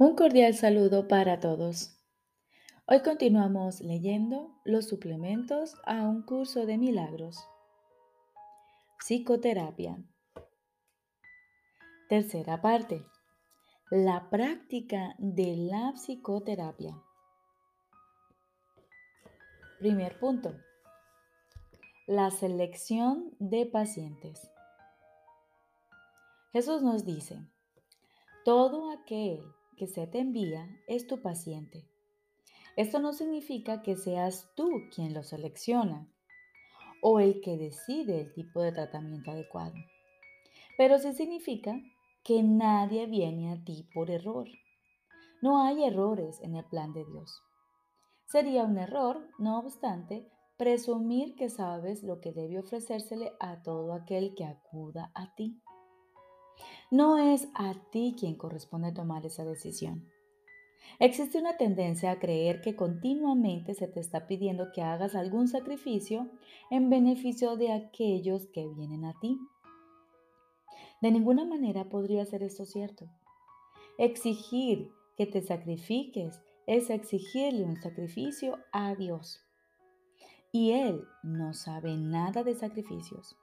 Un cordial saludo para todos. Hoy continuamos leyendo los suplementos a un curso de milagros. Psicoterapia. Tercera parte. La práctica de la psicoterapia. Primer punto. La selección de pacientes. Jesús nos dice, todo aquel que se te envía es tu paciente. Esto no significa que seas tú quien lo selecciona o el que decide el tipo de tratamiento adecuado, pero sí significa que nadie viene a ti por error. No hay errores en el plan de Dios. Sería un error, no obstante, presumir que sabes lo que debe ofrecérsele a todo aquel que acuda a ti. No es a ti quien corresponde tomar esa decisión. Existe una tendencia a creer que continuamente se te está pidiendo que hagas algún sacrificio en beneficio de aquellos que vienen a ti. De ninguna manera podría ser esto cierto. Exigir que te sacrifiques es exigirle un sacrificio a Dios. Y Él no sabe nada de sacrificios.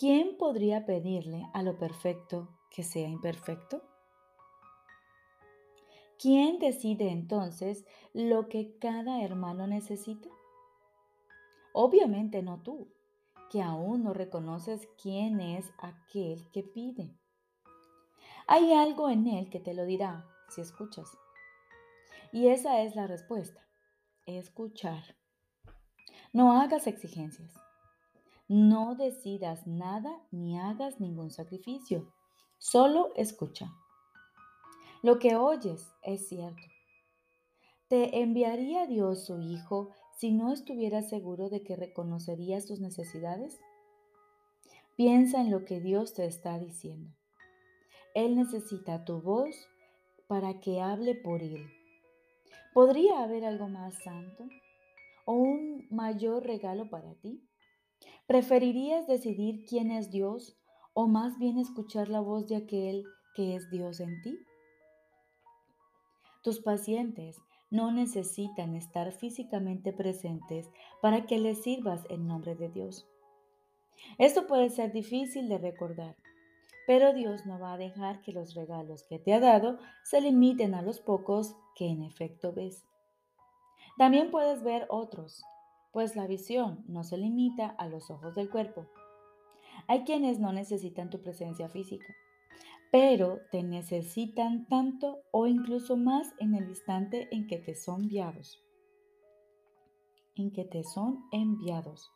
¿Quién podría pedirle a lo perfecto que sea imperfecto? ¿Quién decide entonces lo que cada hermano necesita? Obviamente no tú, que aún no reconoces quién es aquel que pide. Hay algo en él que te lo dirá si escuchas. Y esa es la respuesta, escuchar. No hagas exigencias. No decidas nada ni hagas ningún sacrificio. Solo escucha. Lo que oyes es cierto. ¿Te enviaría Dios su Hijo si no estuviera seguro de que reconocería sus necesidades? Piensa en lo que Dios te está diciendo. Él necesita tu voz para que hable por Él. ¿Podría haber algo más santo o un mayor regalo para ti? ¿Preferirías decidir quién es Dios o más bien escuchar la voz de aquel que es Dios en ti? Tus pacientes no necesitan estar físicamente presentes para que les sirvas en nombre de Dios. Esto puede ser difícil de recordar, pero Dios no va a dejar que los regalos que te ha dado se limiten a los pocos que en efecto ves. También puedes ver otros pues la visión no se limita a los ojos del cuerpo. Hay quienes no necesitan tu presencia física, pero te necesitan tanto o incluso más en el instante en que te son enviados. En que te son enviados.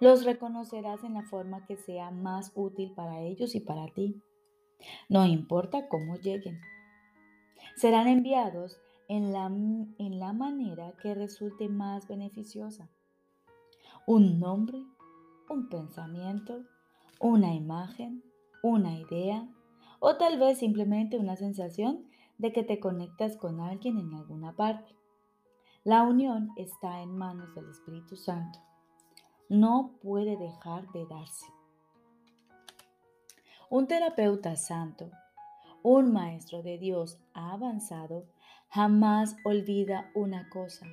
Los reconocerás en la forma que sea más útil para ellos y para ti. No importa cómo lleguen. Serán enviados en la, en la manera que resulte más beneficiosa. Un nombre, un pensamiento, una imagen, una idea o tal vez simplemente una sensación de que te conectas con alguien en alguna parte. La unión está en manos del Espíritu Santo. No puede dejar de darse. Un terapeuta santo, un maestro de Dios avanzado, jamás olvida una cosa.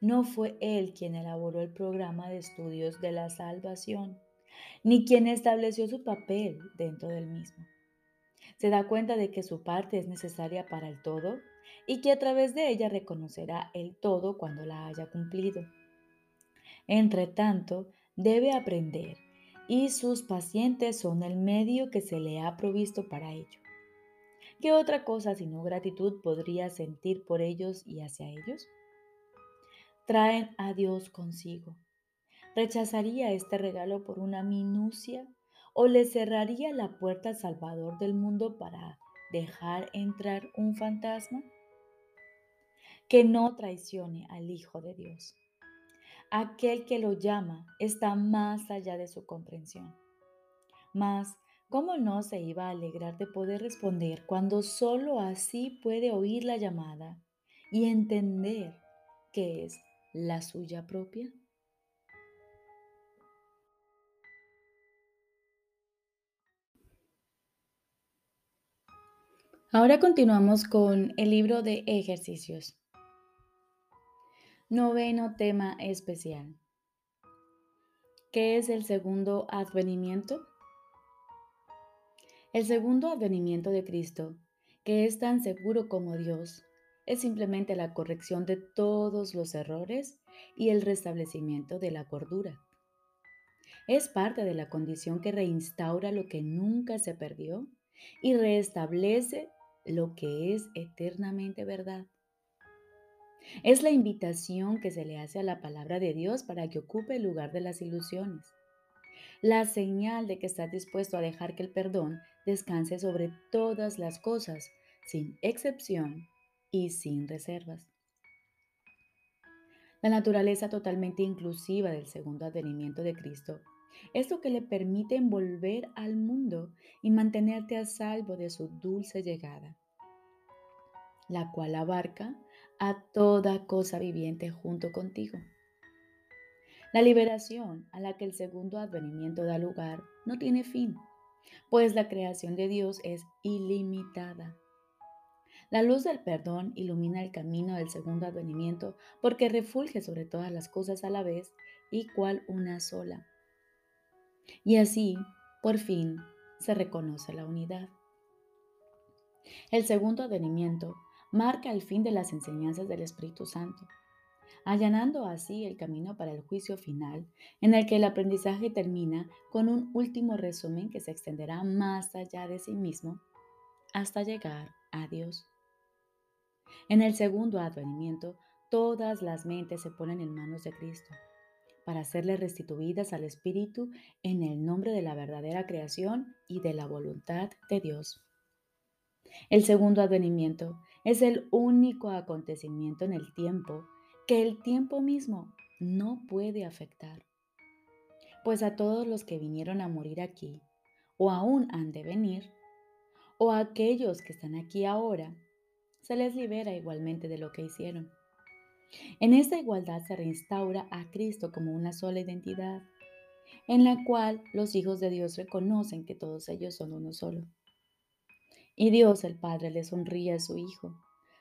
No fue él quien elaboró el programa de estudios de la salvación, ni quien estableció su papel dentro del mismo. Se da cuenta de que su parte es necesaria para el todo y que a través de ella reconocerá el todo cuando la haya cumplido. Entre tanto, debe aprender y sus pacientes son el medio que se le ha provisto para ello. ¿Qué otra cosa sino gratitud podría sentir por ellos y hacia ellos? Traen a Dios consigo. ¿Rechazaría este regalo por una minucia o le cerraría la puerta al Salvador del mundo para dejar entrar un fantasma? Que no traicione al Hijo de Dios. Aquel que lo llama está más allá de su comprensión. Mas ¿Cómo no se iba a alegrar de poder responder cuando sólo así puede oír la llamada y entender que es la suya propia? Ahora continuamos con el libro de ejercicios. Noveno tema especial. ¿Qué es el segundo advenimiento? El segundo advenimiento de Cristo, que es tan seguro como Dios, es simplemente la corrección de todos los errores y el restablecimiento de la cordura. Es parte de la condición que reinstaura lo que nunca se perdió y restablece lo que es eternamente verdad. Es la invitación que se le hace a la palabra de Dios para que ocupe el lugar de las ilusiones. La señal de que estás dispuesto a dejar que el perdón descanse sobre todas las cosas, sin excepción y sin reservas. La naturaleza totalmente inclusiva del segundo advenimiento de Cristo es lo que le permite envolver al mundo y mantenerte a salvo de su dulce llegada, la cual abarca a toda cosa viviente junto contigo. La liberación a la que el segundo advenimiento da lugar no tiene fin, pues la creación de Dios es ilimitada. La luz del perdón ilumina el camino del segundo advenimiento porque refulge sobre todas las cosas a la vez y cual una sola. Y así, por fin, se reconoce la unidad. El segundo advenimiento marca el fin de las enseñanzas del Espíritu Santo, allanando así el camino para el juicio final, en el que el aprendizaje termina con un último resumen que se extenderá más allá de sí mismo hasta llegar a Dios. En el segundo advenimiento, todas las mentes se ponen en manos de Cristo para serle restituidas al Espíritu en el nombre de la verdadera creación y de la voluntad de Dios. El segundo advenimiento es el único acontecimiento en el tiempo que el tiempo mismo no puede afectar. Pues a todos los que vinieron a morir aquí, o aún han de venir, o a aquellos que están aquí ahora, se les libera igualmente de lo que hicieron. En esta igualdad se reinstaura a Cristo como una sola identidad, en la cual los hijos de Dios reconocen que todos ellos son uno solo. Y Dios el Padre le sonríe a su Hijo,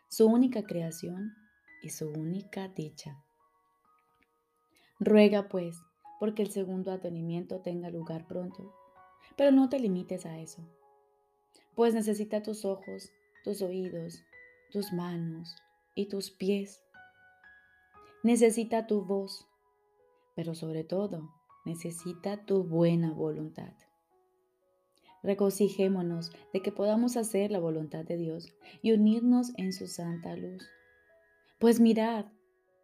su única creación y su única dicha. Ruega pues, porque el segundo atenimiento tenga lugar pronto, pero no te limites a eso, pues necesita tus ojos, tus oídos, tus manos y tus pies. Necesita tu voz, pero sobre todo necesita tu buena voluntad. Regocijémonos de que podamos hacer la voluntad de Dios y unirnos en su santa luz. Pues mirad,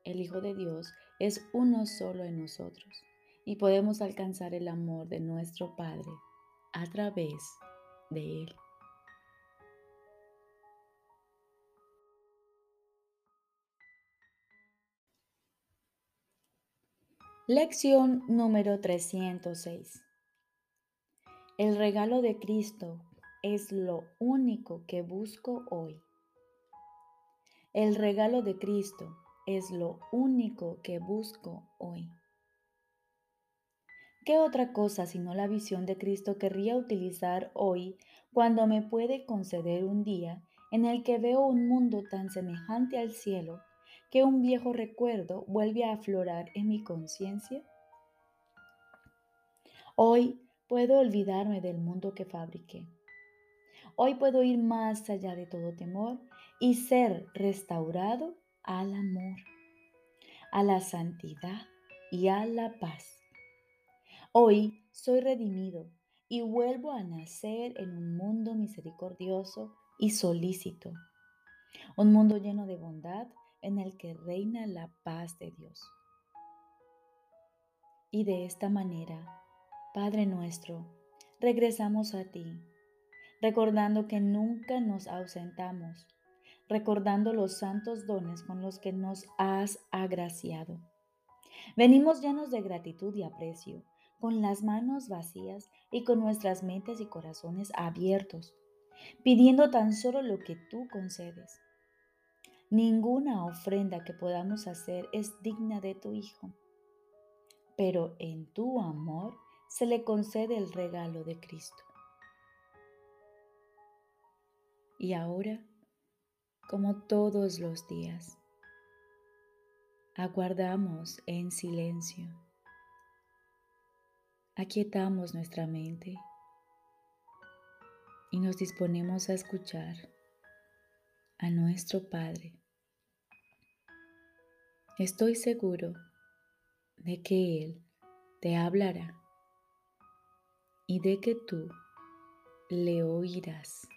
el Hijo de Dios es uno solo en nosotros y podemos alcanzar el amor de nuestro Padre a través de Él. Lección número 306. El regalo de Cristo es lo único que busco hoy. El regalo de Cristo es lo único que busco hoy. ¿Qué otra cosa sino la visión de Cristo querría utilizar hoy cuando me puede conceder un día en el que veo un mundo tan semejante al cielo que un viejo recuerdo vuelve a aflorar en mi conciencia? Hoy puedo olvidarme del mundo que fabriqué. Hoy puedo ir más allá de todo temor y ser restaurado al amor, a la santidad y a la paz. Hoy soy redimido y vuelvo a nacer en un mundo misericordioso y solícito, un mundo lleno de bondad en el que reina la paz de Dios. Y de esta manera, Padre nuestro, regresamos a ti, recordando que nunca nos ausentamos, recordando los santos dones con los que nos has agraciado. Venimos llenos de gratitud y aprecio, con las manos vacías y con nuestras mentes y corazones abiertos, pidiendo tan solo lo que tú concedes Ninguna ofrenda que podamos hacer es digna de tu Hijo, pero en tu amor se le concede el regalo de Cristo. Y ahora, como todos los días, aguardamos en silencio. Aquietamos nuestra mente y nos disponemos a escuchar a nuestro Padre. Estoy seguro de que Él te hablará y de que tú le oirás.